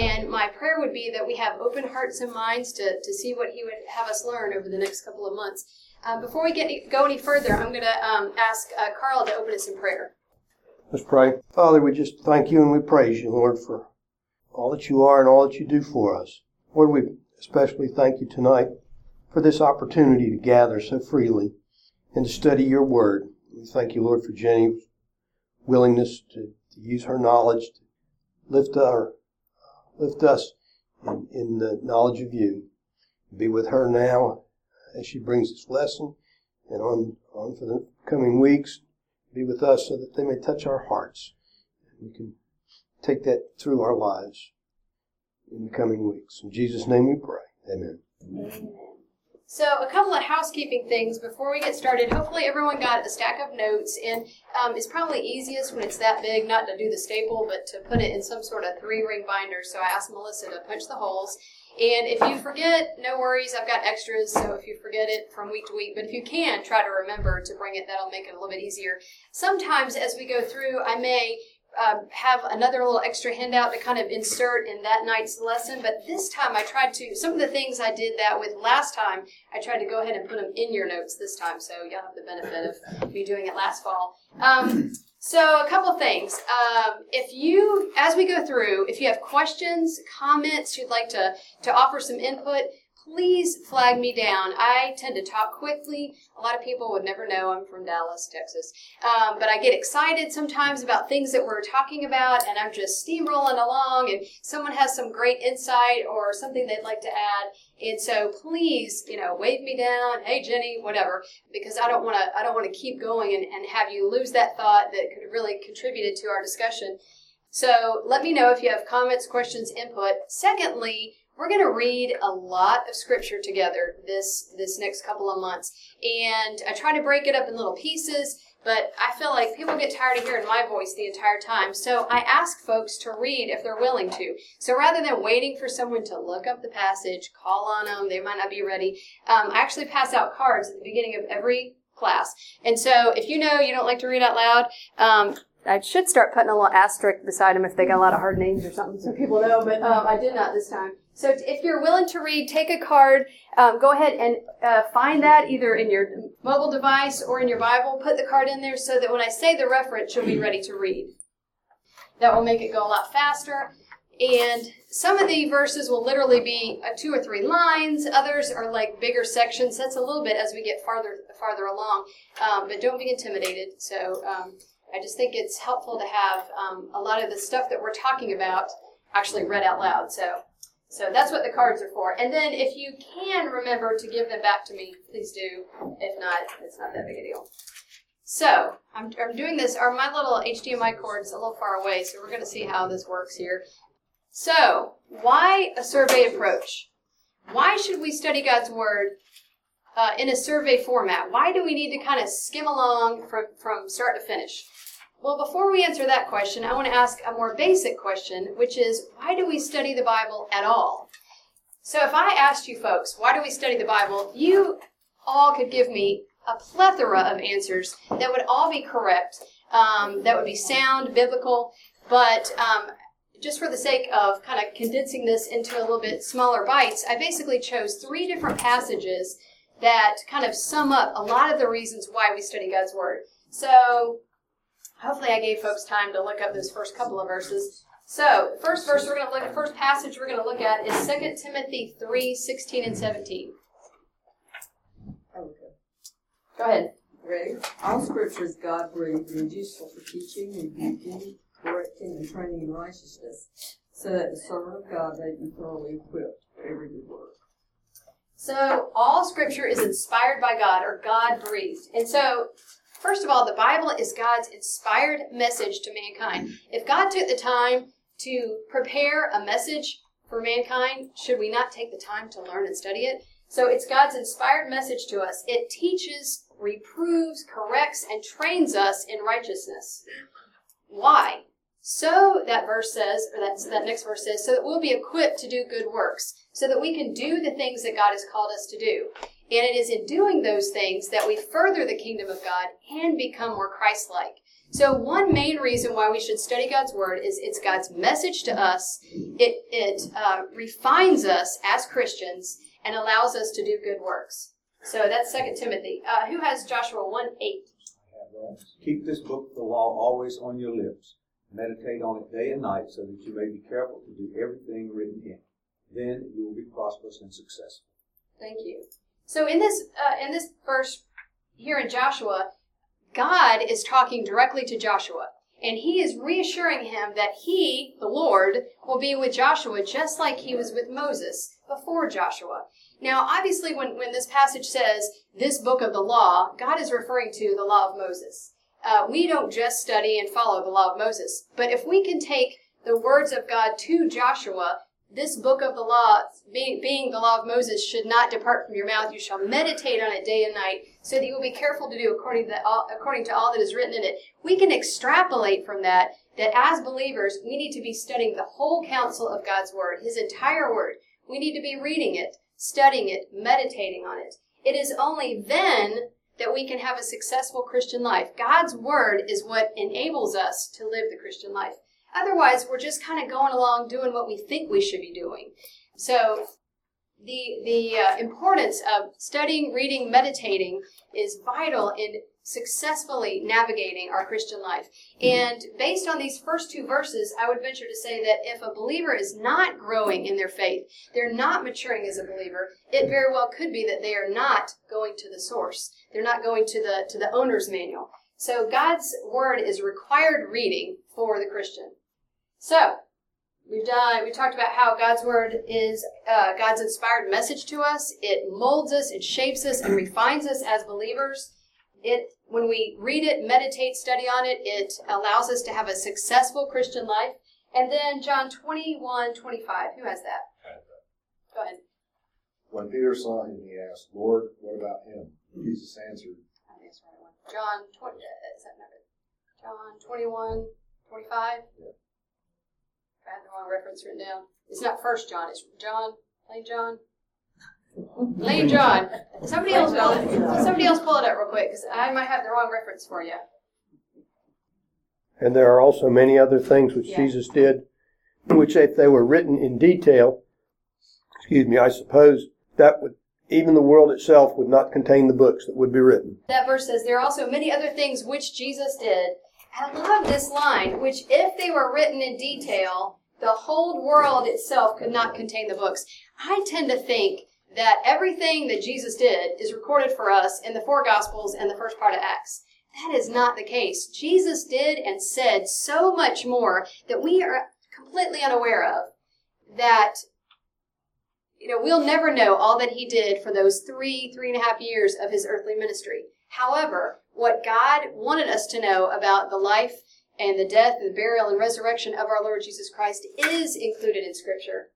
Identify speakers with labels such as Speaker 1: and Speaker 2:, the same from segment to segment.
Speaker 1: And my prayer would be that we have open hearts and minds to, to see what He would have us learn over the next couple of months. Um, before we get go any further, I'm going to um, ask uh, Carl to open us in prayer.
Speaker 2: Let's pray. Father, we just thank you and we praise you, Lord, for all that you are and all that you do for us. Lord, we especially thank you tonight for this opportunity to gather so freely and to study your word. We thank you, Lord, for Jenny's willingness to, to use her knowledge to lift our lift us in, in the knowledge of you. Be with her now as she brings this lesson and on, on for the coming weeks. Be with us so that they may touch our hearts. We can take that through our lives in the coming weeks. In Jesus' name we pray. Amen.
Speaker 1: Amen. So, a couple of housekeeping things before we get started. Hopefully, everyone got a stack of notes, and um, it's probably easiest when it's that big not to do the staple, but to put it in some sort of three ring binder. So, I asked Melissa to punch the holes. And if you forget, no worries, I've got extras, so if you forget it from week to week, but if you can, try to remember to bring it, that'll make it a little bit easier. Sometimes as we go through, I may um, have another little extra handout to kind of insert in that night's lesson. But this time I tried to, some of the things I did that with last time, I tried to go ahead and put them in your notes this time. So you'll have the benefit of me doing it last fall. Um, so a couple things. Um, if you, as we go through, if you have questions, comments, you'd like to, to offer some input, please flag me down. I tend to talk quickly. A lot of people would never know I'm from Dallas, Texas. Um, but I get excited sometimes about things that we're talking about, and I'm just steamrolling along, and someone has some great insight or something they'd like to add. And so please, you know, wave me down, hey Jenny, whatever, because I don't want to I don't want to keep going and, and have you lose that thought that could have really contributed to our discussion. So let me know if you have comments, questions, input. Secondly, we're going to read a lot of scripture together this this next couple of months. And i try to break it up in little pieces but i feel like people get tired of hearing my voice the entire time. So i ask folks to read if they're willing to. So rather than waiting for someone to look up the passage call on them they might not be ready um, i actually pass out cards at the beginning of every class. And so if you know you don't like to read out loud um, I should start putting a little asterisk beside them if they got a lot of hard names or something so people know, but um, I did not this time. So if you're willing to read, take a card. Um, go ahead and uh, find that either in your mobile device or in your Bible. Put the card in there so that when I say the reference, you'll be ready to read. That will make it go a lot faster. And some of the verses will literally be uh, two or three lines. Others are like bigger sections. That's a little bit as we get farther farther along. Um, but don't be intimidated. So um, I just think it's helpful to have um, a lot of the stuff that we're talking about actually read out loud. So so that's what the cards are for. And then if you can remember to give them back to me, please do. If not, it's not that big a deal. So I'm, I'm doing this, Are my little HDMI cord is a little far away, so we're going to see how this works here. So why a survey approach? Why should we study God's Word uh, in a survey format? Why do we need to kind of skim along from, from start to finish? Well, before we answer that question, I want to ask a more basic question, which is why do we study the Bible at all? So, if I asked you folks, why do we study the Bible, you all could give me a plethora of answers that would all be correct, um, that would be sound, biblical, but um, just for the sake of kind of condensing this into a little bit smaller bites, I basically chose three different passages that kind of sum up a lot of the reasons why we study God's Word. So, hopefully I gave folks time to look up those first couple of verses. So, first verse we're going to look at, first passage we're going to look at is 2 Timothy 3 16 and 17. Okay. Go ahead.
Speaker 3: Ready? All scripture is God breathed and useful for teaching, rebuking, correcting, and training in righteousness, so that the servant of God may be thoroughly equipped for every good work.
Speaker 1: So, all scripture is inspired by God or God breathed. And so, First of all, the Bible is God's inspired message to mankind. If God took the time to prepare a message for mankind, should we not take the time to learn and study it? So it's God's inspired message to us. It teaches, reproves, corrects, and trains us in righteousness. Why? So that verse says, or that, that next verse says, so that we'll be equipped to do good works, so that we can do the things that God has called us to do. And it is in doing those things that we further the kingdom of God and become more Christ like. So, one main reason why we should study God's Word is it's God's message to us. It, it uh, refines us as Christians and allows us to do good works. So, that's 2 Timothy. Uh, who has Joshua 1 8?
Speaker 4: Keep this book of the law always on your lips. Meditate on it day and night so that you may be careful to do everything written in it. Then you will be prosperous and successful.
Speaker 1: Thank you. So in this uh, in this verse here in Joshua, God is talking directly to Joshua. And he is reassuring him that he, the Lord, will be with Joshua just like he was with Moses before Joshua. Now, obviously, when, when this passage says this book of the law, God is referring to the law of Moses. Uh, we don't just study and follow the law of Moses, but if we can take the words of God to Joshua this book of the law, being, the law of Moses, should not depart from your mouth. You shall meditate on it day and night, so that you will be careful to do according to, all, according to all that is written in it. We can extrapolate from that that as believers, we need to be studying the whole counsel of God's word, His entire word. We need to be reading it, studying it, meditating on it. It is only then that we can have a successful Christian life. God's word is what enables us to live the Christian life. Otherwise, we're just kind of going along doing what we think we should be doing. So, the the uh, importance of studying, reading, meditating is vital in successfully navigating our Christian life. And based on these first two verses, I would venture to say that if a believer is not growing in their faith, they're not maturing as a believer, it very well could be that they are not going to the source. They're not going to the to the owner's manual. So God's word is required reading for the Christian. So, we've done, we talked about how God's Word is uh, God's inspired message to us. It molds us, it shapes us, and refines us as believers. It, when we read it, meditate, study on it, it allows us to have a successful Christian life. And then John 21, 25. Who has that? Go ahead.
Speaker 5: When Peter saw him, he asked, Lord, what about him? Jesus answered,
Speaker 1: John 20, uh, is that number? John 21, 25? Yeah. I have the wrong reference written down. It's not First John. It's John. Lane John. Lane John. Somebody else pull it. Somebody else pull it up real quick because I might have the wrong reference for you.
Speaker 2: And there are also many other things which yeah. Jesus did, which if they were written in detail, excuse me, I suppose that would even the world itself would not contain the books that would be written.
Speaker 1: That verse says there are also many other things which Jesus did. I love this line, which if they were written in detail, the whole world itself could not contain the books. I tend to think that everything that Jesus did is recorded for us in the four Gospels and the first part of Acts. That is not the case. Jesus did and said so much more that we are completely unaware of that you know we'll never know all that he did for those three three and a half years of his earthly ministry however what god wanted us to know about the life and the death and the burial and resurrection of our Lord Jesus Christ is included in Scripture.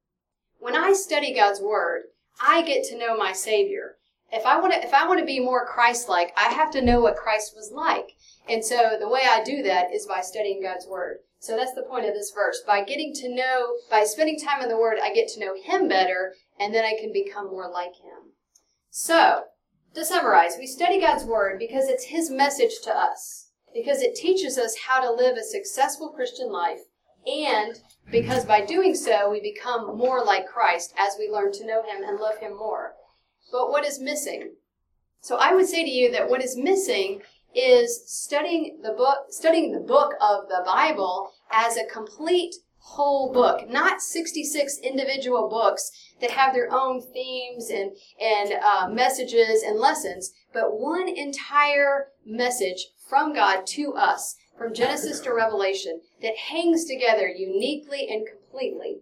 Speaker 1: When I study God's Word, I get to know my Savior. If I want to, if I want to be more Christ-like, I have to know what Christ was like. And so the way I do that is by studying God's Word. So that's the point of this verse. By getting to know, by spending time in the Word, I get to know Him better, and then I can become more like Him. So, to summarize, we study God's Word because it's His message to us because it teaches us how to live a successful Christian life, and because by doing so, we become more like Christ as we learn to know Him and love Him more. But what is missing? So I would say to you that what is missing is studying the book, studying the book of the Bible as a complete whole book, not 66 individual books that have their own themes and, and uh, messages and lessons, but one entire message from God to us, from Genesis to Revelation, that hangs together uniquely and completely.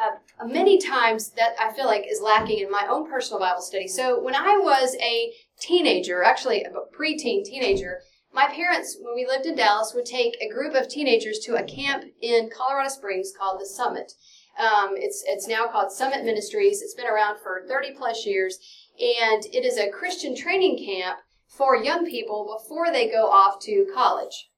Speaker 1: Uh, many times that I feel like is lacking in my own personal Bible study. So when I was a teenager, actually a preteen teenager, my parents, when we lived in Dallas, would take a group of teenagers to a camp in Colorado Springs called the Summit. Um, it's it's now called Summit Ministries. It's been around for 30 plus years, and it is a Christian training camp for young people before they go off to college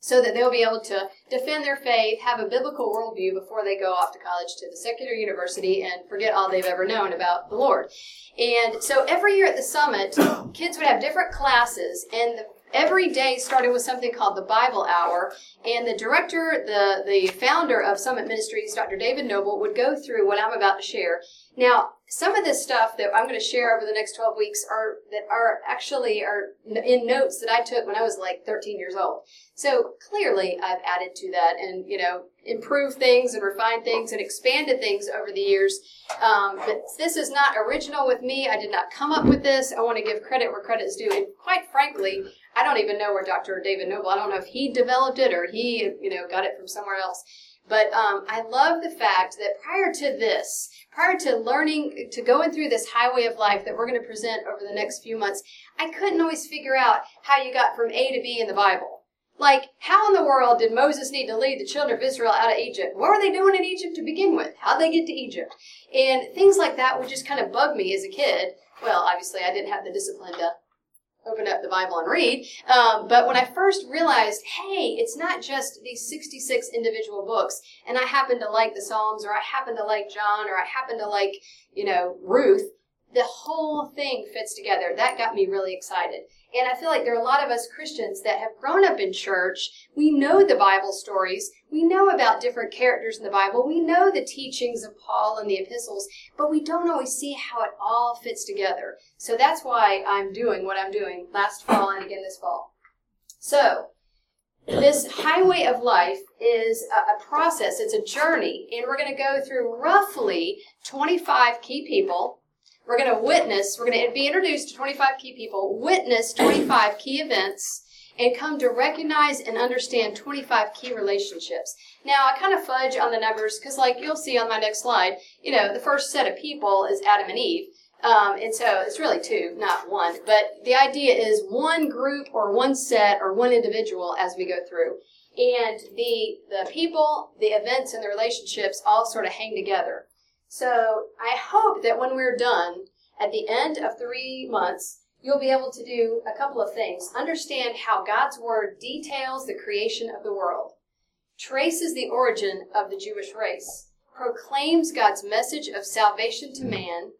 Speaker 1: so that they'll be able to defend their faith, have a biblical worldview before they go off to college to the secular university and forget all they've ever known about the Lord. And so every year at the summit, kids would have different classes, and the, every day started with something called the Bible Hour, and the director, the the founder of Summit Ministries, Dr. David Noebel, would go through what I'm about to share. Now, some of this stuff that I'm going to share over the next 12 weeks are that are actually are in notes that I took when I was like 13 years old. So clearly, I've added to that and you know improved things and refined things and expanded things over the years. Um, but this is not original with me. I did not come up with this. I want to give credit where credit is due. And quite frankly, I don't even know where Dr. David Noebel. I don't know if he developed it or he you know got it from somewhere else. But um, I love the fact that prior to this, prior to learning, to going through this highway of life that we're going to present over the next few months, I couldn't always figure out how you got from A to B in the Bible. Like, how in the world did Moses need to lead the children of Israel out of Egypt? What were they doing in Egypt to begin with? How'd they get to Egypt? And things like that would just kind of bug me as a kid. Well, obviously, I didn't have the discipline to open up the Bible and read. Um, but when I first realized, hey, it's not just these 66 individual books, and I happen to like the Psalms, or I happen to like John, or I happen to like, you know, Ruth, the whole thing fits together. That got me really excited. And I feel like there are a lot of us Christians that have grown up in church. We know the Bible stories. We know about different characters in the Bible. We know the teachings of Paul and the epistles, but we don't always see how it all fits together. So that's why I'm doing what I'm doing last fall and again this fall. So, this highway of life is a, process, it's a journey, and we're going to go through roughly 25 key people we're going to witness, we're going to be introduced to 25 key people, witness 25 key events, and come to recognize and understand 25 key relationships. Now, I kind of fudge on the numbers because, like you'll see on my next slide, you know, the first set of people is Adam and Eve. Um, and so it's really two, not one. But the idea is one group or one set or one individual as we go through. And the, the people, the events, and the relationships all sort of hang together. So I hope that when we're done at the end of three months, you'll be able to do a couple of things. Understand how God's Word details the creation of the world, traces the origin of the Jewish race, proclaims God's message of salvation to man,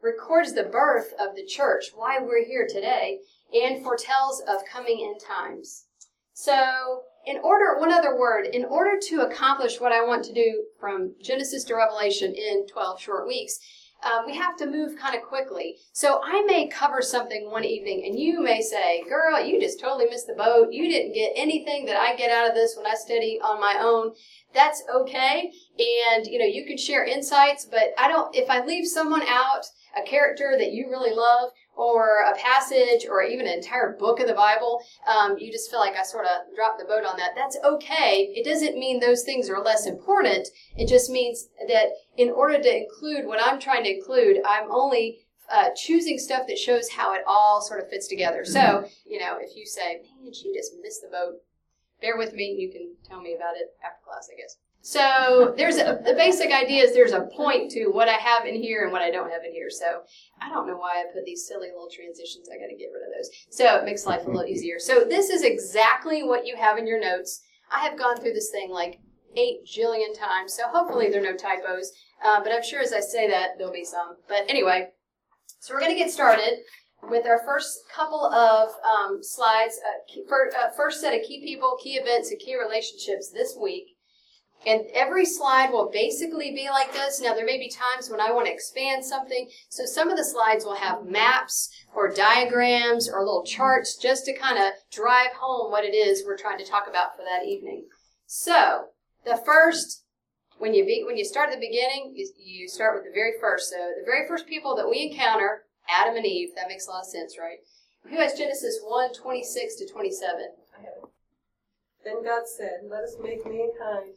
Speaker 1: records the birth of the church, why we're here today, and foretells of coming end times. So in order, one other word, in order to accomplish what I want to do from Genesis to Revelation in 12 short weeks, um, we have to move kind of quickly. So I may cover something one evening, and you may say, "Girl, you just totally missed the boat. You didn't get anything that I get out of this when I study on my own." That's okay, and you know you can share insights, but I don't. If I leave someone out, a character that you really love, or a passage or even an entire book of the Bible, um, you just feel like I sort of dropped the boat on that. That's okay. It doesn't mean those things are less important. It just means that in order to include what I'm trying to include, I'm only uh, choosing stuff that shows how it all sort of fits together. So, you know, if you say, man, she just missed the boat, bear with me. You can tell me about it after class, I guess. So there's a, the basic idea is there's a point to what I have in here and what I don't have in here. So I don't know why I put these silly little transitions. I got to get rid of those. So it makes life a little easier. So this is exactly what you have in your notes. I have gone through this thing like eight jillion times. So hopefully there are no typos. Uh, but I'm sure as I say that there'll be some. But anyway, so we're going to get started with our first couple of um, slides. Uh, key, for, uh, first set of key people, key events, and key relationships this week. And every slide will basically be like this. Now, there may be times when I want to expand something. So some of the slides will have maps or diagrams or little charts just to kind of drive home what it is we're trying to talk about for that evening. So the first, when you be, when you start at the beginning, you, you start with the very first. So the very first people that we encounter, Adam and Eve. That makes a lot of sense, right? Who has Genesis 1, 26 to 27? I have it.
Speaker 6: Then God said, Let us make mankind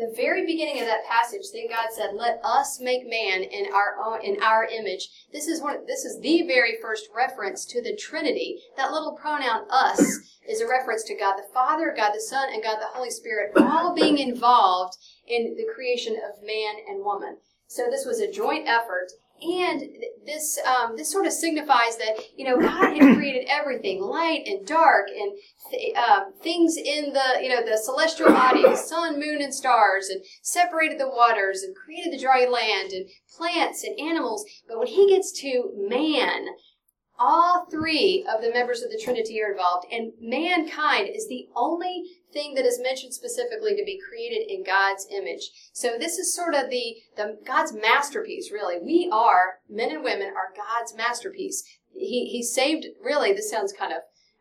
Speaker 1: the very beginning of that passage, then God said, "Let us make man in our own, in our image." This is one. This is the very first reference to the Trinity. That little pronoun "us" is a reference to God the Father, God the Son, and God the Holy Spirit, all being involved in the creation of man and woman. So this was a joint effort. And this um, this sort of signifies that you know God had created everything, light and dark, and th- uh, things in the you know the celestial bodies, sun, moon, and stars, and separated the waters, and created the dry land, and plants and animals. But when He gets to man, all three of the members of the Trinity are involved, and mankind is the only thing that is mentioned specifically to be created in God's image. So this is sort of the, the God's masterpiece, really. We are, men and women are God's masterpiece. He, he saved, really, this sounds kind of,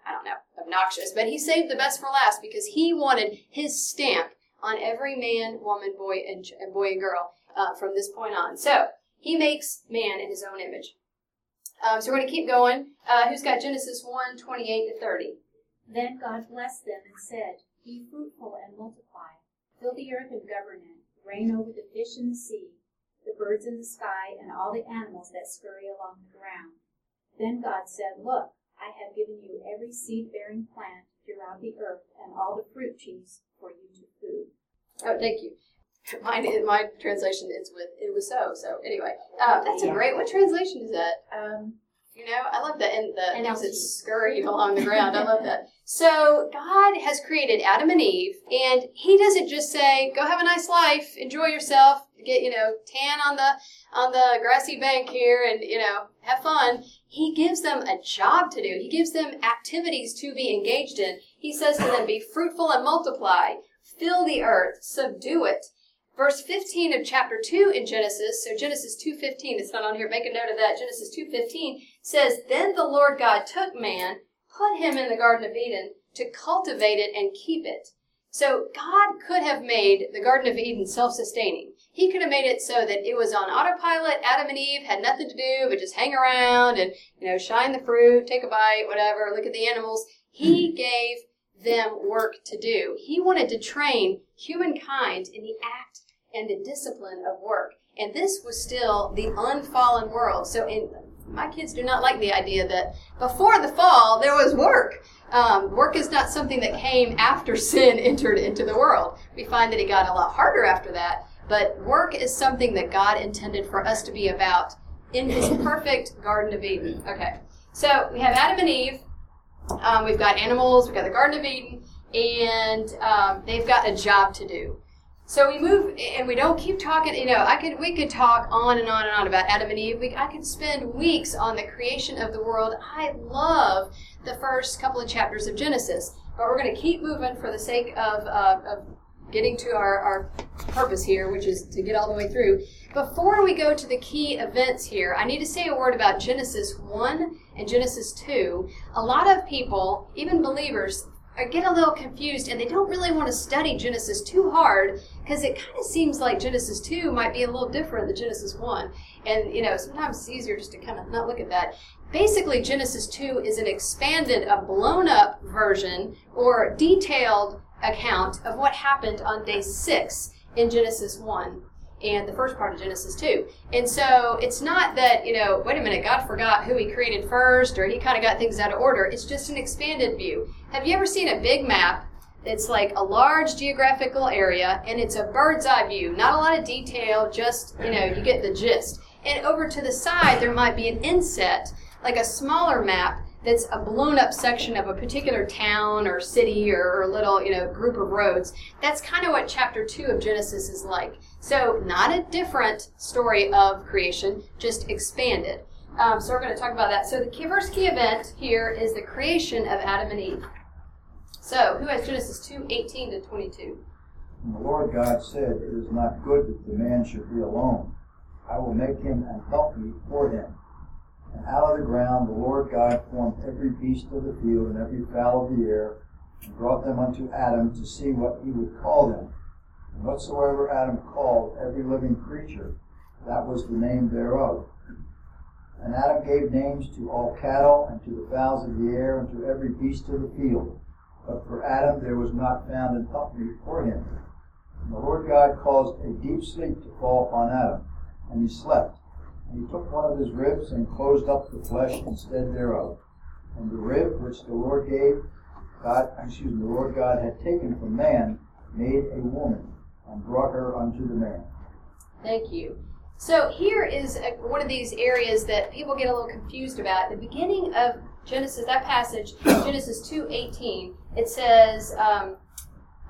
Speaker 1: I don't know, obnoxious, but he saved the best for last because he wanted his stamp on every man, woman, boy, and, and boy and girl uh, from this point on. So he makes man in his own image. Um, so we're going to keep going. Uh, who's got Genesis 1, 28 to 30?
Speaker 7: Then God blessed them and said, Be fruitful and multiply, fill the earth and govern it, reign over the fish in the sea, the birds in the sky, and all the animals that scurry along the ground. Then God said, Look, I have given you every seed bearing plant throughout the earth, and all the fruit trees for you to food.
Speaker 1: Oh, thank you. Mine, my translation is with "it was so." So anyway, uh, that's a great. What translation is that?
Speaker 7: Um,
Speaker 1: You know, I love that, and the things that scurried along the ground. I love that. So God has created Adam and Eve, and He doesn't just say, "Go have a nice life, enjoy yourself, get you know tan on the on the grassy bank here, and you know have fun." He gives them a job to do. He gives them activities to be engaged in. He says to them, "Be fruitful and multiply, fill the earth, subdue it." Verse 15 of chapter 2 in genesis so genesis 2.15 it's not on here make a note of that genesis 2.15 says then the lord god took man put him in the garden of eden to cultivate it and keep it. So god could have made the garden of eden self-sustaining. He could have made it so that it was on autopilot adam and eve had nothing to do but just hang around and you know shine the fruit take a bite whatever look at the animals. He hmm. gave them work to do. He wanted to train humankind in the act and the discipline of work. And this was still the unfallen world. So, in, my kids do not like the idea that before the fall there was work. Um, work is not something that came after sin entered into the world. We find that it got a lot harder after that. But work is something that God intended for us to be about in His perfect Garden of Eden. Okay, so we have Adam and Eve. Um, we've got animals. We've got the Garden of Eden, and um, they've got a job to do. So we move, and we don't keep talking. You know, I could we could talk on and on and on about Adam and Eve. We, I could spend weeks on the creation of the world. I love the first couple of chapters of Genesis, but we're going to keep moving for the sake of, uh, of getting to our, our purpose here, which is to get all the way through. Before we go to the key events here, I need to say a word about Genesis 1 and Genesis 2. A lot of people, even believers, are- get a little confused and they don't really want to study Genesis too hard because it kind of seems like Genesis 2 might be a little different than Genesis 1. And, you know, sometimes it's easier just to kind of not look at that. Basically, Genesis 2 is an expanded, a blown up version or detailed account of what happened on day 6 in Genesis 1 and the first part of Genesis 2. And so it's not that, you know, wait a minute, God forgot who he created first or he kind of got things out of order. It's just an expanded view. Have you ever seen a big map? It's like a large geographical area and it's a bird's eye view. Not a lot of detail, just, you know, you get the gist. And over to the side, there might be an inset, like a smaller map that's a blown up section of a particular town or city or, or little, you know, group of roads. That's kind of what chapter 2 of Genesis is like. So, not a different story of creation, just expanded. Um, so, we're going to talk about that. So, the key event here is the creation of Adam and Eve. So, who has Genesis 2 18 to 22?
Speaker 8: And the Lord God said, It is not good that the man should be alone. I will make him an helpmeet for him. And out of the ground the Lord God formed every beast of the field and every fowl of the air, and brought them unto Adam to see what he would call them. Whatsoever Adam called every living creature, that was the name thereof. And Adam gave names to all cattle, and to the fowls of the air, and to every beast of the field. But for Adam there was not found an helpmeet for him. And the Lord God caused a deep sleep to fall upon Adam, and he slept. And he took one of his ribs and closed up the flesh instead thereof. And the rib which the Lord gave, God, excuse me, the Lord God had taken from man, made a woman, and brought her unto the man.
Speaker 1: Thank you. So here is a, one of these areas that people get a little confused about. At the beginning of Genesis, that passage, Genesis two eighteen, it says, um,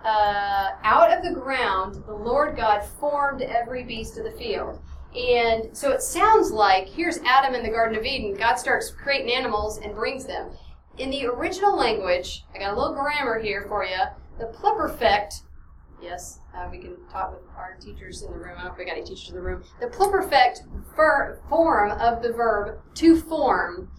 Speaker 1: uh, "Out of the ground, the Lord God formed every beast of the field." And so it sounds like here's Adam in the Garden of Eden. God starts creating animals and brings them. In the original language, I got a little grammar here for you. The pluperfect, yes, uh, we can talk with our teachers in the room. I don't know if we got any teachers in the room. The pluperfect ver- form of the verb to form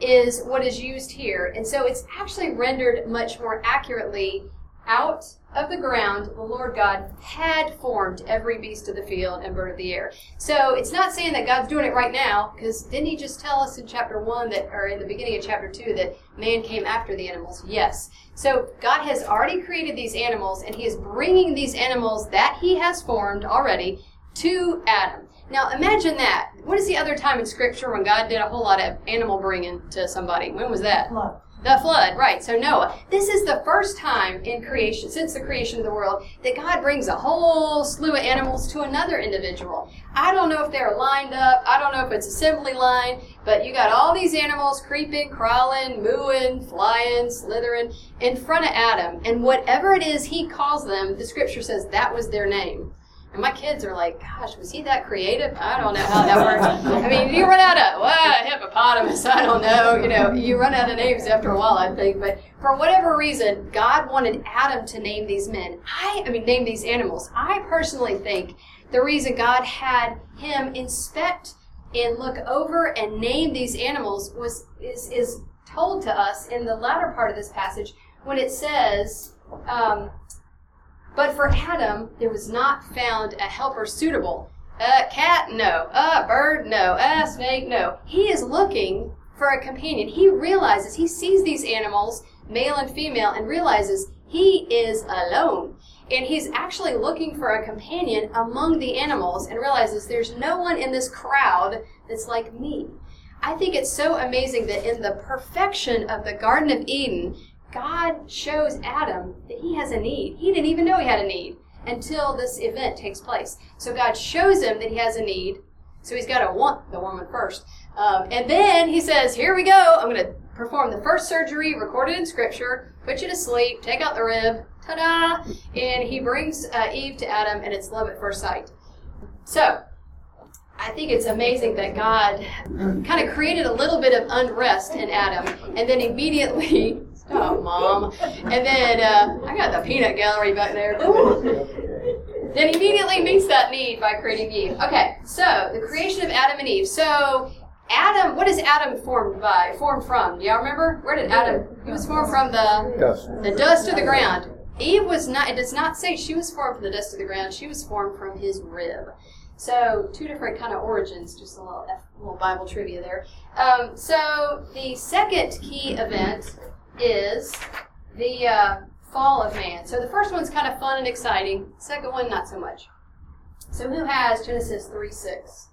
Speaker 1: is what is used here. And so it's actually rendered much more accurately out of the ground, the Lord God had formed every beast of the field and bird of the air. So it's not saying that God's doing it right now, because didn't He just tell us in chapter 1 that, or in the beginning of chapter 2, that man came after the animals? Yes. So God has already created these animals, and He is bringing these animals that He has formed already to Adam. Now imagine that. What is the other time in Scripture when God did a whole lot of animal bringing to somebody? When was that?
Speaker 3: Flood.
Speaker 1: The flood, right. So Noah. This is the first time in creation, since the creation of the world, that God brings a whole slew of animals to another individual. I don't know if they're lined up. I don't know if it's assembly line, but you got all these animals creeping, crawling, mooing, flying, slithering in front of Adam. And whatever it is he calls them, the scripture says that was their name. And my kids are like, gosh, was he that creative? I don't know how that works. I mean, you run out of, well, hippopotamus, I don't know. You know, you run out of names after a while, I think. But for whatever reason, God wanted Adam to name these men. I, I mean, name these animals. I personally think the reason God had him inspect and look over and name these animals was is, is told to us in the latter part of this passage when it says, um, but for Adam, there was not found a helper suitable. A cat, no. A bird, no. A snake, no. He is looking for a companion. He realizes, he sees these animals, male and female, and realizes he is alone. And he's actually looking for a companion among the animals and realizes there's no one in this crowd that's like me. I think it's so amazing that in the perfection of the Garden of Eden, God shows Adam that he has a need. He didn't even know he had a need until this event takes place. So God shows him that he has a need. So he's got to want the woman first. Um, and then he says, Here we go. I'm going to perform the first surgery recorded in Scripture, put you to sleep, take out the rib, ta da! And he brings uh, Eve to Adam, and it's love at first sight. So, I think it's amazing that God kind of created a little bit of unrest in Adam, and then immediately Oh, mom. And then uh, I got the peanut gallery back there. then immediately meets that need by creating Eve. Okay, so the creation of Adam and Eve. So Adam, what is Adam formed by? Formed from? Do y'all remember? Where did Adam? He was formed from the
Speaker 2: Dust.
Speaker 1: the dust of the ground. Eve was not. It does not say she was formed from the dust of the ground. She was formed from his rib. So two different kind of origins. Just a little, a little Bible trivia there. Um, so the second key event is the uh, fall of man. So the first one's kind of fun and exciting. Second one, not so much. So who has Genesis 3 6?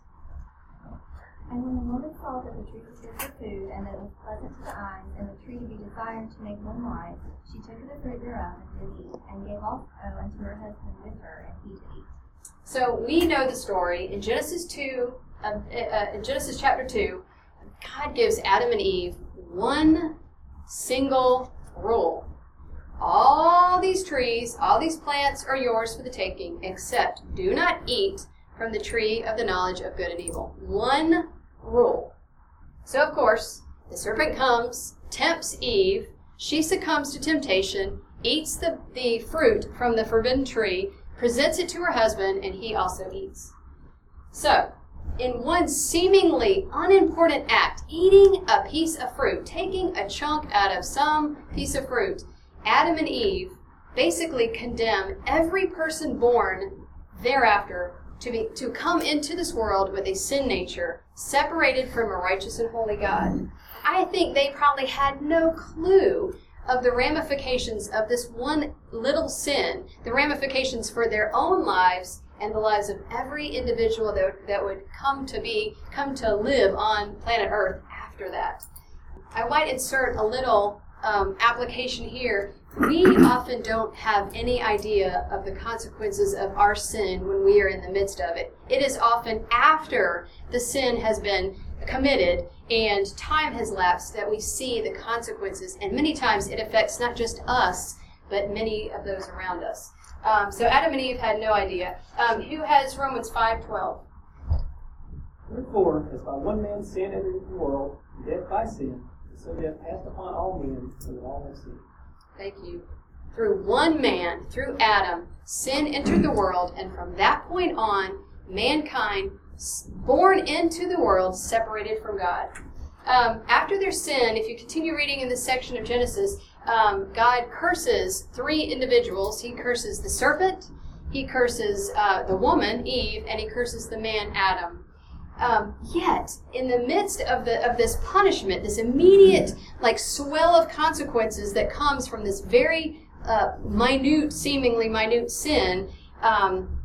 Speaker 9: And when the woman saw that the tree was good for food, and that it was pleasant to the eyes, and the tree to be desired to make one wise, she took of the fruit thereof and did eat, and gave also unto her husband with her, and he did eat.
Speaker 1: So we know the story in Genesis 2, uh, uh, in Genesis chapter 2, God gives Adam and Eve one single rule. All these trees, all these plants are yours for the taking, except do not eat from the tree of the knowledge of good and evil. One rule. So, of course, the serpent comes, tempts Eve, she succumbs to temptation, eats the, the fruit from the forbidden tree, presents it to her husband, and he also eats. So, in one seemingly unimportant act, eating a piece of fruit, taking a chunk out of some piece of fruit, Adam and Eve basically condemn every person born thereafter to be to come into this world with a sin nature, separated from a righteous and holy God. I think they probably had no clue of the ramifications of this one little sin, the ramifications for their own lives and the lives of every individual that, that would come to be, come to live on planet Earth after that. I might insert a little um, application here we often don't have any idea of the consequences of our sin when we are in the midst of it. It is often after the sin has been committed and time has lapsed that we see the consequences. And many times it affects not just us, but many of those around us. Um, so Adam and Eve had no idea. Um, who has Romans 5.12?
Speaker 10: Therefore, as by one man sin entered into the world, death by sin, so death passed upon all men, so that all have sinned.
Speaker 1: Thank you. Through one man, through Adam, sin entered the world, and from that point on, mankind, born into the world, separated from God. Um, after their sin, if you continue reading in this section of Genesis, um, God curses three individuals. He curses the serpent, he curses uh, the woman, Eve, and he curses the man, Adam. Um, yet, in the midst of the of this punishment, this immediate like swell of consequences that comes from this very uh, minute, seemingly minute sin, um,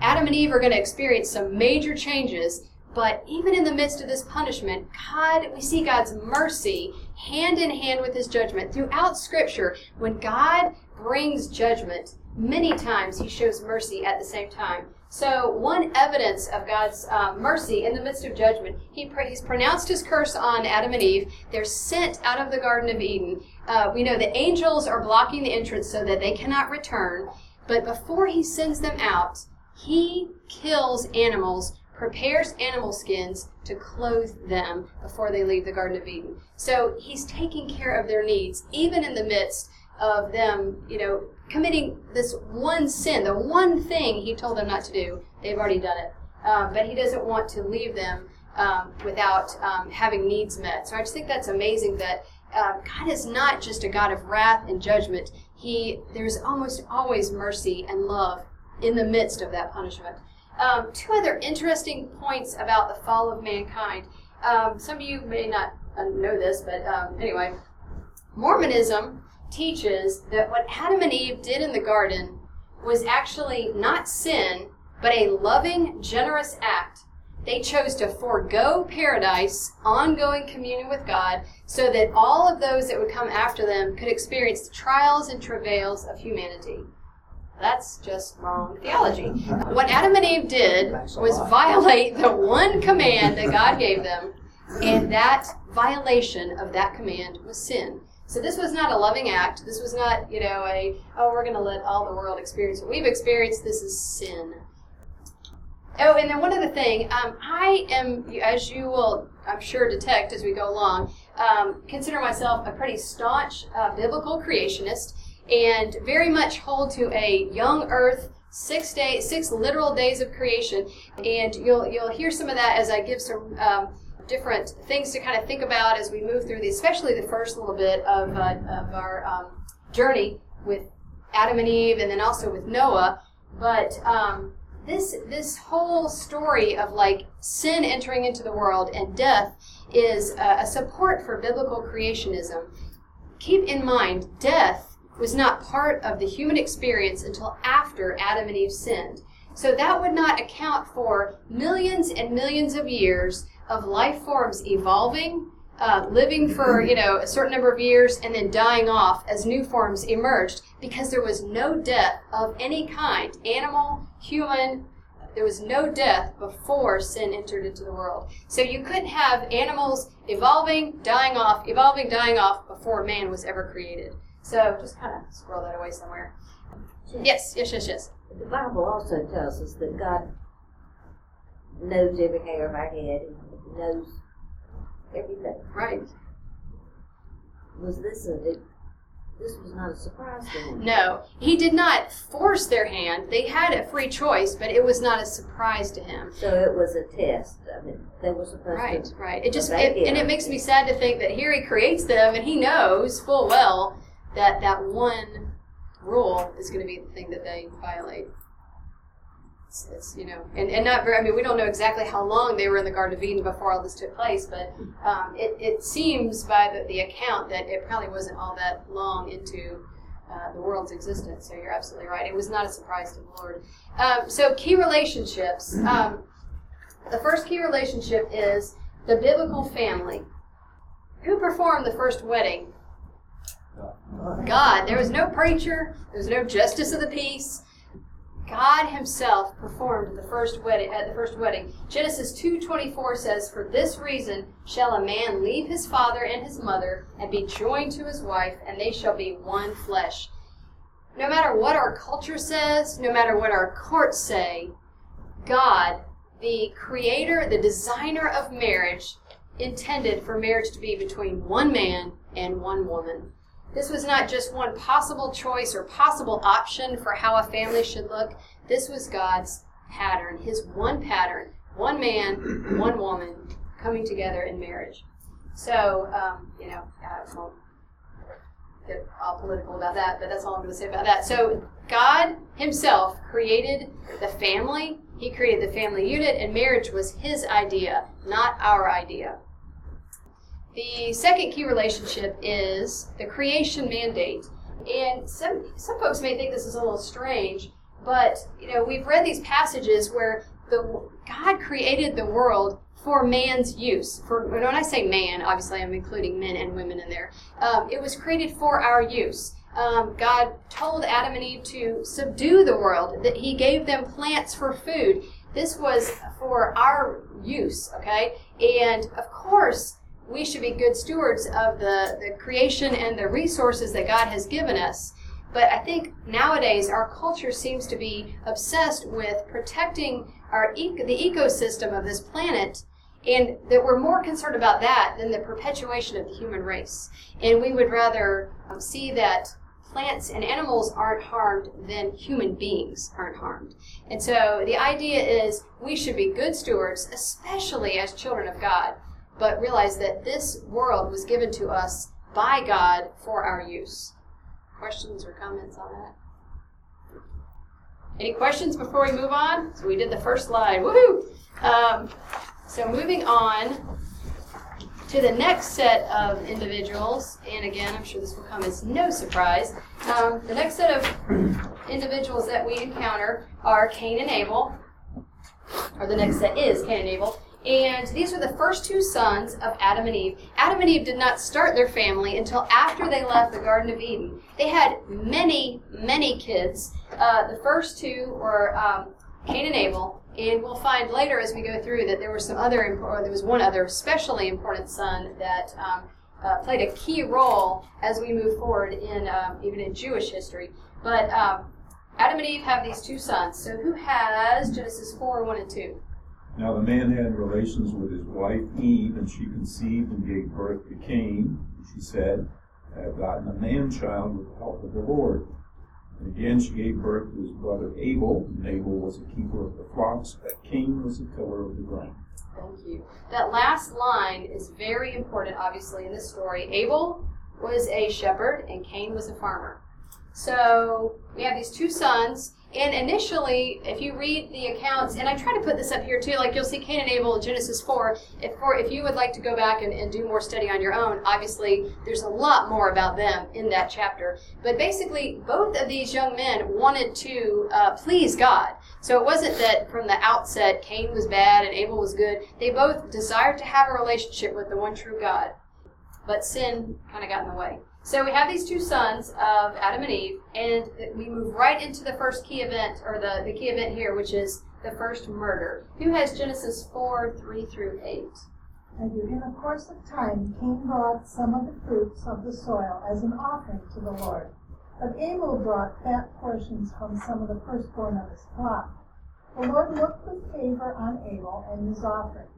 Speaker 1: Adam and Eve are going to experience some major changes. But even in the midst of this punishment, God, we see God's mercy hand in hand with His judgment throughout Scripture. When God brings judgment, many times He shows mercy at the same time. So, one evidence of God's uh, mercy in the midst of judgment, he He's pronounced His curse on Adam and Eve. They're sent out of the Garden of Eden. Uh, we know the angels are blocking the entrance so that they cannot return. But before He sends them out, He kills animals prepares animal skins to clothe them before they leave the Garden of Eden. So he's taking care of their needs, even in the midst of them, you know, committing this one sin, the one thing he told them not to do. They've already done it. Um, but he doesn't want to leave them um, without um, having needs met. So I just think that's amazing that uh, God is not just a God of wrath and judgment. He there's almost always mercy and love in the midst of that punishment. Um, two other interesting points about the fall of mankind. Um, some of you may not uh, know this, but um, anyway, Mormonism teaches that what Adam and Eve did in the garden was actually not sin, but a loving, generous act. They chose to forego paradise, ongoing communion with God, so that all of those that would come after them could experience the trials and travails of humanity. That's just wrong theology. What Adam and Eve did was violate the one command that God gave them, and that violation of that command was sin. So this was not a loving act. This was not, you know, a, oh, we're going to let all the world experience what we've experienced. This is sin. Oh, and then one other thing. Um, I am, as you will, I'm sure, detect as we go along, um, consider myself a pretty staunch uh, biblical creationist and very much hold to a young earth six day six literal days of creation. And you'll you'll hear some of that as i give some um, different things to kind of think about as we move through these especially the first little bit of, uh, of our um, journey with adam and eve and then also with noah. But um, this this whole story of like sin entering into the world and death is a, a support for biblical creationism. Keep in mind death was not part of the human experience until after Adam and Eve sinned. So that would not account for millions and millions of years of life forms evolving, uh, living for you know a certain number of years, and then dying off as new forms emerged because there was no death of any kind, animal, human. There was no death before sin entered into the world. So you couldn't have animals evolving, dying off, evolving, dying off before man was ever created. So just kind of scroll that away somewhere. Yes, yes, yes, yes.
Speaker 11: The Bible also tells us that God knows every hair of our head and knows everything.
Speaker 1: Right.
Speaker 11: Was this a this was not a surprise to him?
Speaker 1: No, he did not force their hand. They had a free choice, but it was not a surprise to him.
Speaker 11: So it was a test. I mean, they were supposed
Speaker 1: right,
Speaker 11: to.
Speaker 1: Right, right. It just it, and it makes me sad to think that here he creates them, and he knows full well that that one rule is going to be the thing that they violate. It's, it's, you know, and, and not very, I mean, we don't know exactly how long they were in the Garden of Eden before all this took place, but um, it, it seems by the, the account that it probably wasn't all that long into uh, the world's existence. So you're absolutely right. It was not a surprise to the Lord. Um, so key relationships. Um, the first key relationship is the biblical family. Who performed the first wedding God. There was no preacher, there was no justice of the peace. God himself performed the first wedding at the first wedding. Genesis 2:24 says, "For this reason shall a man leave his father and his mother and be joined to his wife, and they shall be one flesh." No matter what our culture says, no matter what our courts say, God, the creator, the designer of marriage, intended for marriage to be between one man and one woman. This was not just one possible choice or possible option for how a family should look. This was God's pattern, His one pattern one man, one woman coming together in marriage. So, um, you know, I won't get all political about that, but that's all I'm going to say about that. So, God Himself created the family, He created the family unit, and marriage was His idea, not our idea. The second key relationship is the creation mandate. And some some folks may think this is a little strange, but you know, we've read these passages where the God created the world for man's use. For when I say man, obviously I'm including men and women in there. Um, it was created for our use. Um, God told Adam and Eve to subdue the world. That He gave them plants for food. This was for our use. Okay, and of course we should be good stewards of the, the creation and the resources that God has given us. But I think nowadays our culture seems to be obsessed with protecting our the ecosystem of this planet, and that we're more concerned about that than the perpetuation of the human race. And we would rather um, see that plants and animals aren't harmed than human beings aren't harmed. And so the idea is we should be good stewards, especially as children of God but realize that this world was given to us by God for our use. Questions or comments on that? Any questions before we move on? So we did the first slide. Woohoo! Um, so moving on to the next set of individuals, and again, I'm sure this will come as no surprise. Um, the next set of individuals that we encounter are Cain and Abel, or the next set is Cain and Abel. And these are the first two sons of Adam and Eve. Adam and Eve did not start their family until after they left the Garden of Eden. They had many, many kids. Uh, the first two were um, Cain and Abel, and we'll find later as we go through that there were some other, or there was one other especially important son that um, uh, played a key role as we move forward in um, even in Jewish history. But um, Adam and Eve have these two sons. So who has Genesis 4, 1 and 2?
Speaker 12: Now the man had relations with his wife Eve, and she conceived and gave birth to Cain. She said, I have gotten a man child with the help of the Lord. And again she gave birth to his brother Abel, and Abel was a keeper of the flocks, but Cain was a tiller of the ground.
Speaker 1: Thank you. That last line is very important, obviously, in this story. Abel was a shepherd, and Cain was a farmer. So we have these two sons and initially, if you read the accounts, and I try to put this up here too, like you'll see Cain and Abel Genesis 4. If, for, if you would like to go back and, and do more study on your own, obviously there's a lot more about them in that chapter. But basically, both of these young men wanted to uh, please God. So it wasn't that from the outset Cain was bad and Abel was good. They both desired to have a relationship with the one true God. But sin kind of got in the way. So we have these two sons of Adam and Eve, and we move right into the first key event, or the, the key event here, which is the first murder. Who has Genesis 4, 3 through 8?
Speaker 13: I do. In the course of time, Cain brought some of the fruits of the soil as an offering to the Lord. But Abel brought fat portions from some of the firstborn of his flock. The Lord looked with favor on Abel and his offering,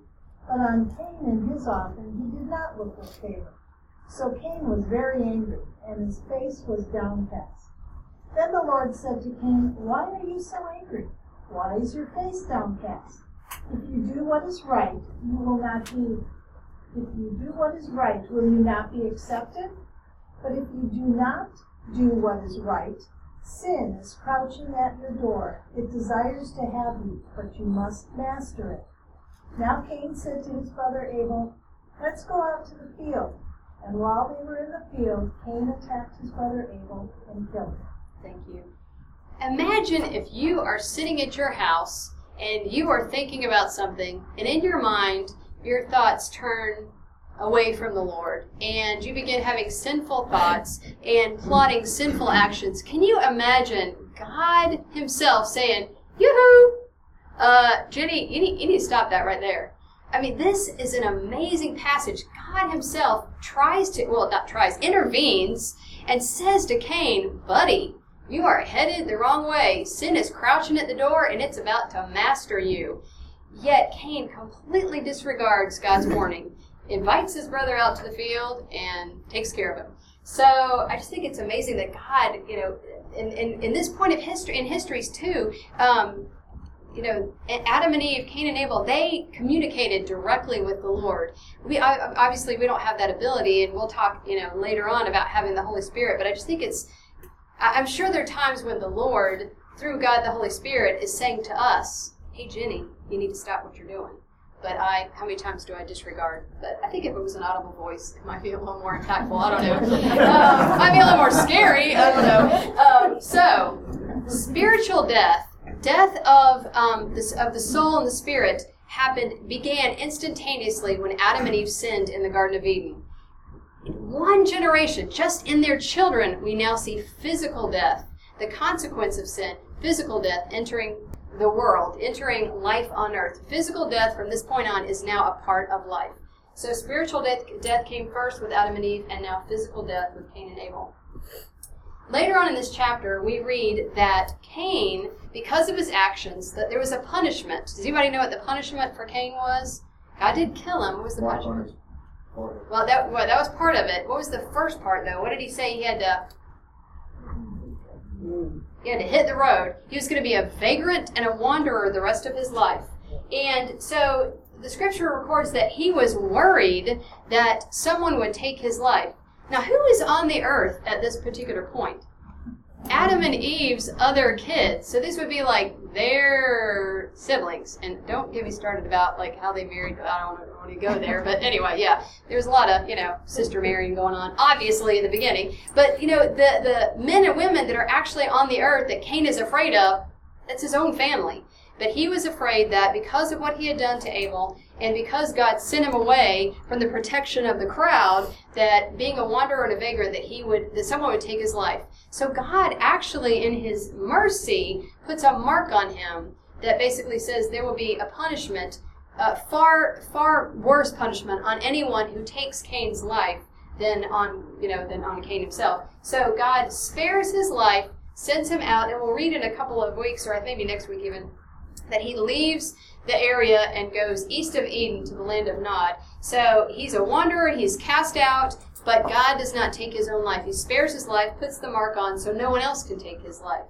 Speaker 13: but on Cain and his offering he did not look with favor. So Cain was very angry, and his face was downcast. Then the Lord said to Cain, Why are you so angry? Why is your face downcast? If you do what is right, you will not be. If you do what is right, will you not be accepted? But if you do not do what is right, sin is crouching at your door. It desires to have you, but you must master it. Now Cain said to his brother Abel, Let's go out to the field. And while they were in the field, Cain attacked his brother Abel and killed him.
Speaker 1: Thank you. Imagine if you are sitting at your house and you are thinking about something, and in your mind, your thoughts turn away from the Lord and you begin having sinful thoughts and plotting sinful actions, can you imagine God Himself saying, Yoo-hoo! Uh, Jenny, you need, you need to stop that right there. I mean, this is an amazing passage. God Himself tries to, well, not tries, intervenes and says to Cain, Buddy, you are headed the wrong way. Sin is crouching at the door and it's about to master you. Yet Cain completely disregards God's warning, invites his brother out to the field, and takes care of him. So I just think it's amazing that God, you know, in, in, in this point of history, in histories too, um, you know, Adam and Eve, Cain and Abel, they communicated directly with the Lord. We obviously we don't have that ability, and we'll talk, you know, later on about having the Holy Spirit. But I just think it's, I'm sure there are times when the Lord, through God the Holy Spirit, is saying to us, "Hey, Jenny, you need to stop what you're doing." But I, how many times do I disregard? But I think if it was an audible voice, it might be a little more impactful. I don't know. um, might be a little more scary. I don't know. Um, so, spiritual death death of um, this, of the soul and the spirit happened began instantaneously when Adam and Eve sinned in the Garden of Eden. In one generation, just in their children, we now see physical death, the consequence of sin, physical death entering the world, entering life on earth. Physical death from this point on is now a part of life. So spiritual death, death came first with Adam and Eve, and now physical death with Cain and Abel. Later on in this chapter, we read that Cain, because of his actions, that there was a punishment. Does anybody know what the punishment for Cain was? God did kill him. What was the punishment? Well, that well, that was part of it. What was the first part though? What did he say he had to? He had to hit the road. He was going to be a vagrant and a wanderer the rest of his life. And so the scripture records that he was worried that someone would take his life. Now, who is on the earth at this particular point? Adam and Eve's other kids. So these would be like their siblings. And don't get me started about like how they married. I don't want to, go there. But anyway, yeah, there's a lot of you know sister marrying going on, obviously in the beginning. But you know the the men and women that are actually on the earth that Cain is afraid of, that's his own family. But he was afraid that because of what he had done to Abel, and because God sent him away from the protection of the crowd, that being a wanderer and a vagrant, that he would that someone would take his life. So God actually, in His mercy, puts a mark on him that basically says there will be a punishment, uh, far far worse punishment on anyone who takes Cain's life than on you know than on Cain himself. So God spares his life, sends him out, and we'll read in a couple of weeks or maybe next week even that he leaves the area and goes east of Eden to the land of Nod. So he's a wanderer, he's cast out, but God does not take his own life. He spares his life, puts the mark on so no one else can take his life.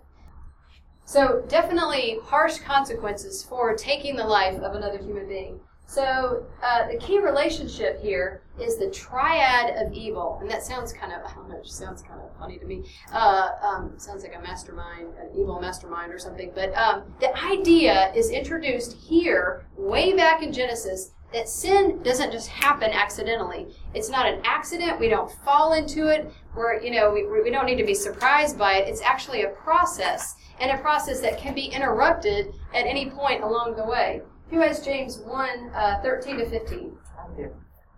Speaker 1: So, definitely harsh consequences for taking the life of another human being. So uh, the key relationship here is the triad of evil, and that sounds kind of I don't know, it sounds kind of funny to me. Uh, um, sounds like a mastermind, an evil mastermind or something. But um, the idea is introduced here, way back in Genesis, that sin doesn't just happen accidentally. It's not an accident. We don't fall into it. We're, you know, we, we don't need to be surprised by it. It's actually a process, and a process that can be interrupted at any point along the way. Who has James 1 uh, 13 to 15?
Speaker 14: I do.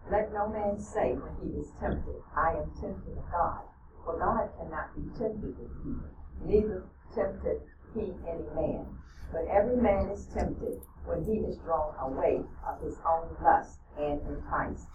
Speaker 14: Let no man say when he is tempted, I am tempted of God. For God cannot be tempted with evil, neither tempted he any man. But every man is tempted when he is drawn away of his own lust and enticed.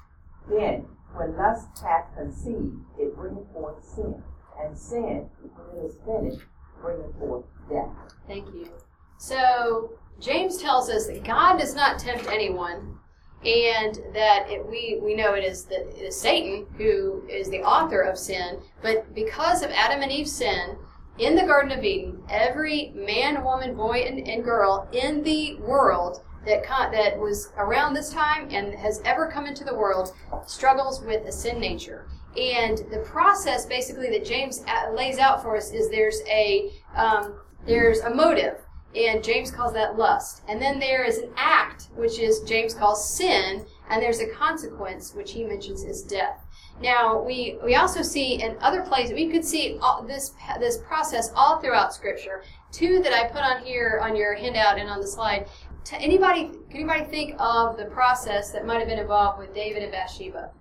Speaker 14: Then, when lust hath conceived, it bringeth forth sin. And sin, when it is finished, bringeth forth death.
Speaker 1: Thank you. So, James tells us that God does not tempt anyone, and that it, we, we know it is, the, it is Satan who is the author of sin. But because of Adam and Eve's sin in the Garden of Eden, every man, woman, boy, and, and girl in the world that that was around this time and has ever come into the world struggles with a sin nature. And the process, basically, that James lays out for us is there's a um, there's a motive and James calls that lust. And then there is an act, which is James calls sin, and there's a consequence, which he mentions is death. Now, we, we also see in other places, we could see all, this, this process all throughout Scripture. Two that I put on here on your handout and on the slide t- anybody, can anybody think of the process that might have been involved with David and Bathsheba?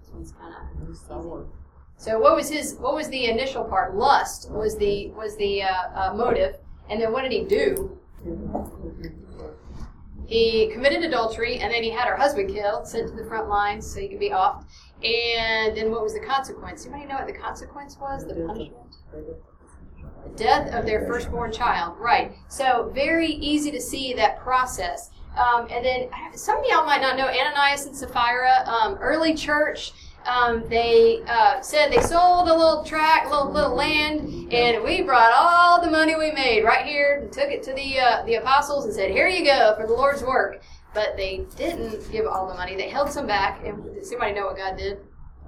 Speaker 1: This one's kind of. So what was his? What was the initial part? Lust was the was the uh, uh, motive, and then what did he do? He committed adultery, and then he had her husband killed, sent to the front lines so he could be off. And then what was the consequence? Anybody know what the consequence was? The punishment? The death of their firstborn child. Right. So very easy to see that process. Um, and then some of y'all might not know Ananias and Sapphira, um, early church. Um, they uh, said they sold a little tract, little little land, and we brought all the money we made right here and took it to the uh, the apostles and said, "Here you go for the Lord's work." But they didn't give all the money; they held some back. And does anybody know what God did?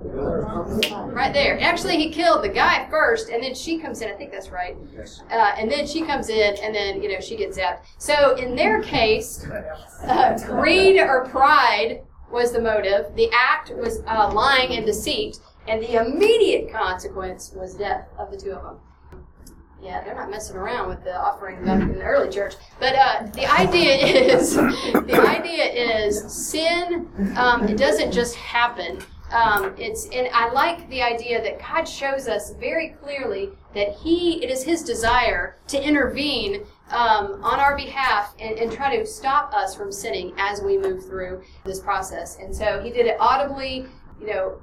Speaker 1: Right there. Actually, he killed the guy first, and then she comes in. I think that's right.
Speaker 4: Yes.
Speaker 1: Uh, and then she comes in, and then you know she gets zapped. So in their case, uh, greed or pride was the motive. The act was uh, lying and deceit, and the immediate consequence was death of the two of them. Yeah, they're not messing around with the offering in the early church. But uh, the idea is, the idea is, sin. Um, it doesn't just happen. Um, it's and I like the idea that God shows us very clearly that He it is His desire to intervene um, on our behalf and, and try to stop us from sinning as we move through this process. And so He did it audibly, you know,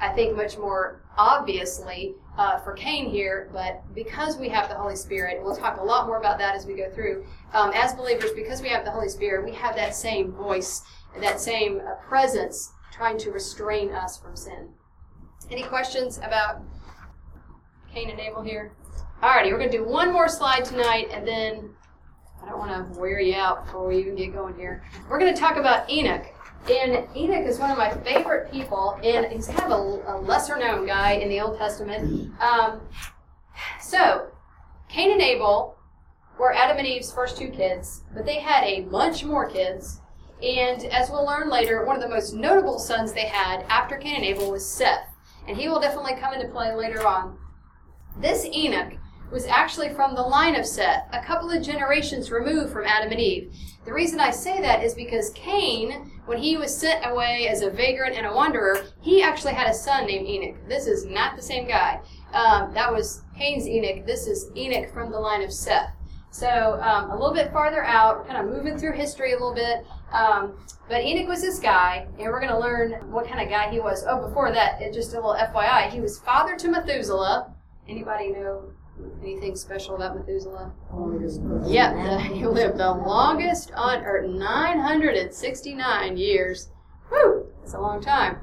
Speaker 1: I think much more obviously uh, for Cain here, but because we have the Holy Spirit, we'll talk a lot more about that as we go through. Um, as believers, because we have the Holy Spirit, we have that same voice, that same uh, presence trying to restrain us from sin. Any questions about Cain and Abel here? Alrighty, we're going to do one more slide tonight, and then I don't want to wear you out before we even get going here. We're going to talk about Enoch. And Enoch is one of my favorite people, and he's kind of a, a lesser known guy in the Old Testament. Um, so, Cain and Abel were Adam and Eve's first two kids, but they had a bunch more kids. And as we'll learn later, one of the most notable sons they had after Cain and Abel was Seth. And he will definitely come into play later on. This Enoch was actually from the line of Seth, a couple of generations removed from Adam and Eve. The reason I say that is because Cain, when he was sent away as a vagrant and a wanderer, he actually had a son named Enoch. This is not the same guy. Um, that was Cain's Enoch. This is Enoch from the line of Seth. So um, a little bit farther out, kind of moving through history a little bit. Um, but Enoch was this guy, and we're going to learn what kind of guy he was. Oh, before that, just a little FYI, he was father to Methuselah. Anybody know anything special about Methuselah? Longest. Yep, the, he lived the longest on earth, 969 years. Whew, that's a long time.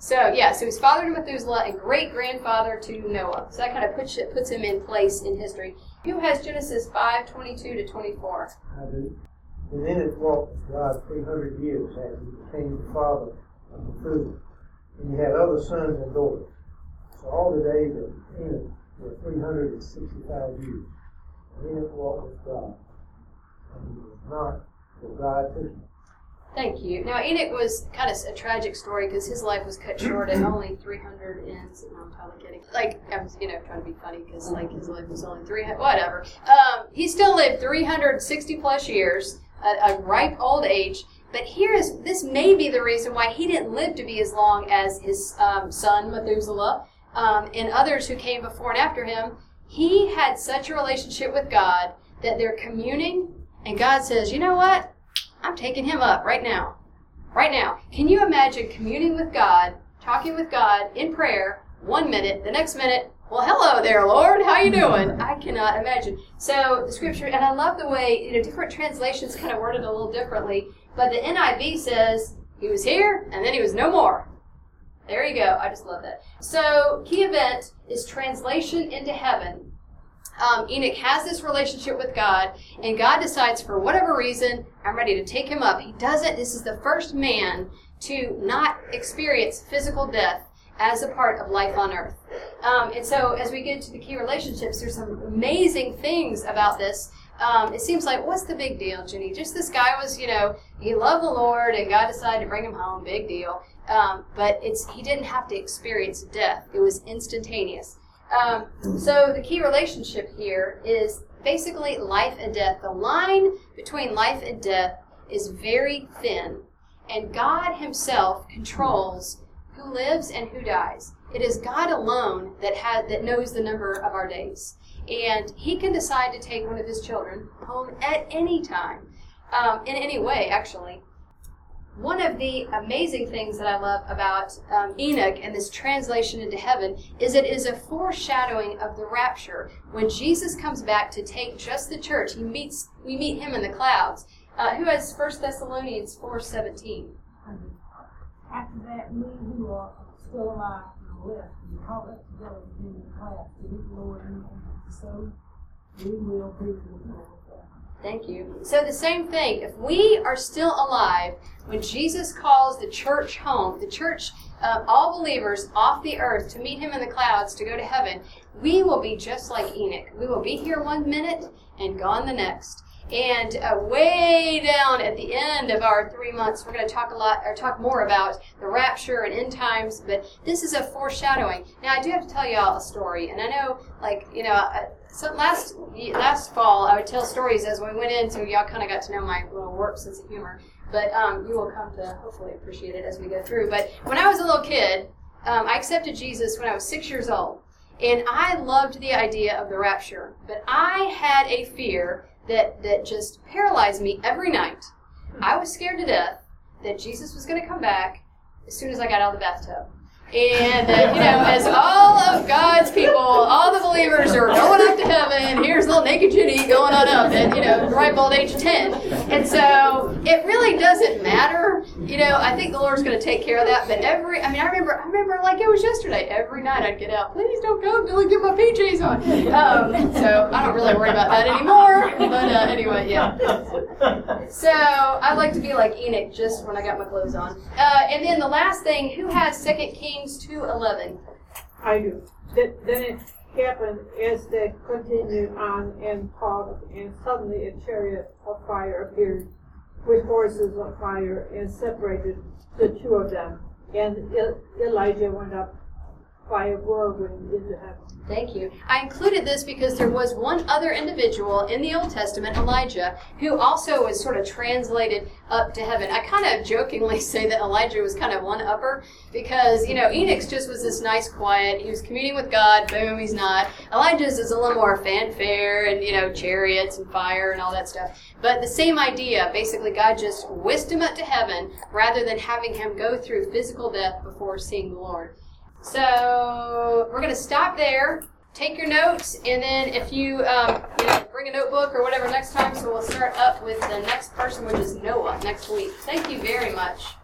Speaker 1: So yeah, so he's father to Methuselah and great grandfather to Noah. So that kind of puts puts him in place in history. Who has Genesis five twenty two to twenty four?
Speaker 15: I do. And Enoch walked with God three hundred years after he became the father of Methuselah. And he had other sons and daughters. So all the days of Enoch sixty five years. And Enoch walked with God. And he was not, for God.
Speaker 1: Thank you. Now Enoch was kind of a tragic story because his life was cut short at only 300 and no, I'm totally kidding. Like I was, you know, trying to be funny because like his life was only 300. Whatever. Um, he still lived 360 plus years, a, a ripe old age. But here is this may be the reason why he didn't live to be as long as his um, son Methuselah um, and others who came before and after him. He had such a relationship with God that they're communing, and God says, "You know what? I'm taking him up right now. Right now. Can you imagine communing with God, talking with God in prayer, one minute, the next minute, well, hello there, Lord. How you doing? I cannot imagine. So the scripture, and I love the way you know different translations kind of worded a little differently. But the NIV says he was here and then he was no more. There you go. I just love that. So key event is translation into heaven um, Enoch has this relationship with God, and God decides for whatever reason, I'm ready to take him up. He does it. This is the first man to not experience physical death as a part of life on earth. Um, and so, as we get to the key relationships, there's some amazing things about this. Um, it seems like, what's the big deal, Jenny? Just this guy was, you know, he loved the Lord, and God decided to bring him home. Big deal. Um, but it's he didn't have to experience death; it was instantaneous. Um, so the key relationship here is basically life and death. The line between life and death is very thin, and God Himself controls who lives and who dies. It is God alone that has that knows the number of our days, and He can decide to take one of His children home at any time, um, in any way, actually. One of the amazing things that I love about um, Enoch and this translation into heaven is it is a foreshadowing of the rapture. When Jesus comes back to take just the church, he meets we meet him in the clouds. Uh, who has 1 Thessalonians four seventeen?
Speaker 16: After that, we who are still alive and left, and caught up together in the clouds to meet the Lord so we will be
Speaker 1: Thank you. So the same thing. If we are still alive when Jesus calls the church home, the church, uh, all believers off the earth to meet Him in the clouds to go to heaven, we will be just like Enoch. We will be here one minute and gone the next. And uh, way down at the end of our three months, we're going to talk a lot or talk more about the rapture and end times. But this is a foreshadowing. Now, I do have to tell y'all a story, and I know, like you know, uh, so last last fall I would tell stories as we went in, so y'all kind of got to know my little warped sense of humor. But um, you will come to hopefully appreciate it as we go through. But when I was a little kid, um, I accepted Jesus when I was six years old. And I loved the idea of the rapture, but I had a fear that, that just paralyzed me every night. I was scared to death that Jesus was going to come back as soon as I got out of the bathtub. And, uh, you know, as all of God's people, all the believers are going up to heaven, here's little naked Jenny going on up at, you know, ripe old age 10. And so it really doesn't matter. You know, I think the Lord's going to take care of that. But every, I mean, I remember, I remember like it was yesterday. Every night I'd get out, please don't go until I get my PJs on. Um, so I don't really worry about that anymore. But uh, anyway, yeah. So I like to be like Enoch just when I got my clothes on. Uh, and then the last thing, who has Second Kings 2.11?
Speaker 16: I do. Th- then it happened as they continued on and talked, and suddenly a chariot of fire appeared with horses of fire and separated the two of them. And Elijah went up by a whirlwind into heaven.
Speaker 1: Thank you. I included this because there was one other individual in the Old Testament, Elijah, who also was sort of translated up to heaven. I kind of jokingly say that Elijah was kind of one upper because, you know, Enoch's just was this nice, quiet, he was communing with God, boom, he's not. Elijah's is a little more fanfare and, you know, chariots and fire and all that stuff. But the same idea, basically, God just whisked him up to heaven rather than having him go through physical death before seeing the Lord. So we're going to stop there. Take your notes, and then if you, um, you know, bring a notebook or whatever next time. So we'll start up with the next person, which is Noah, next week. Thank you very much.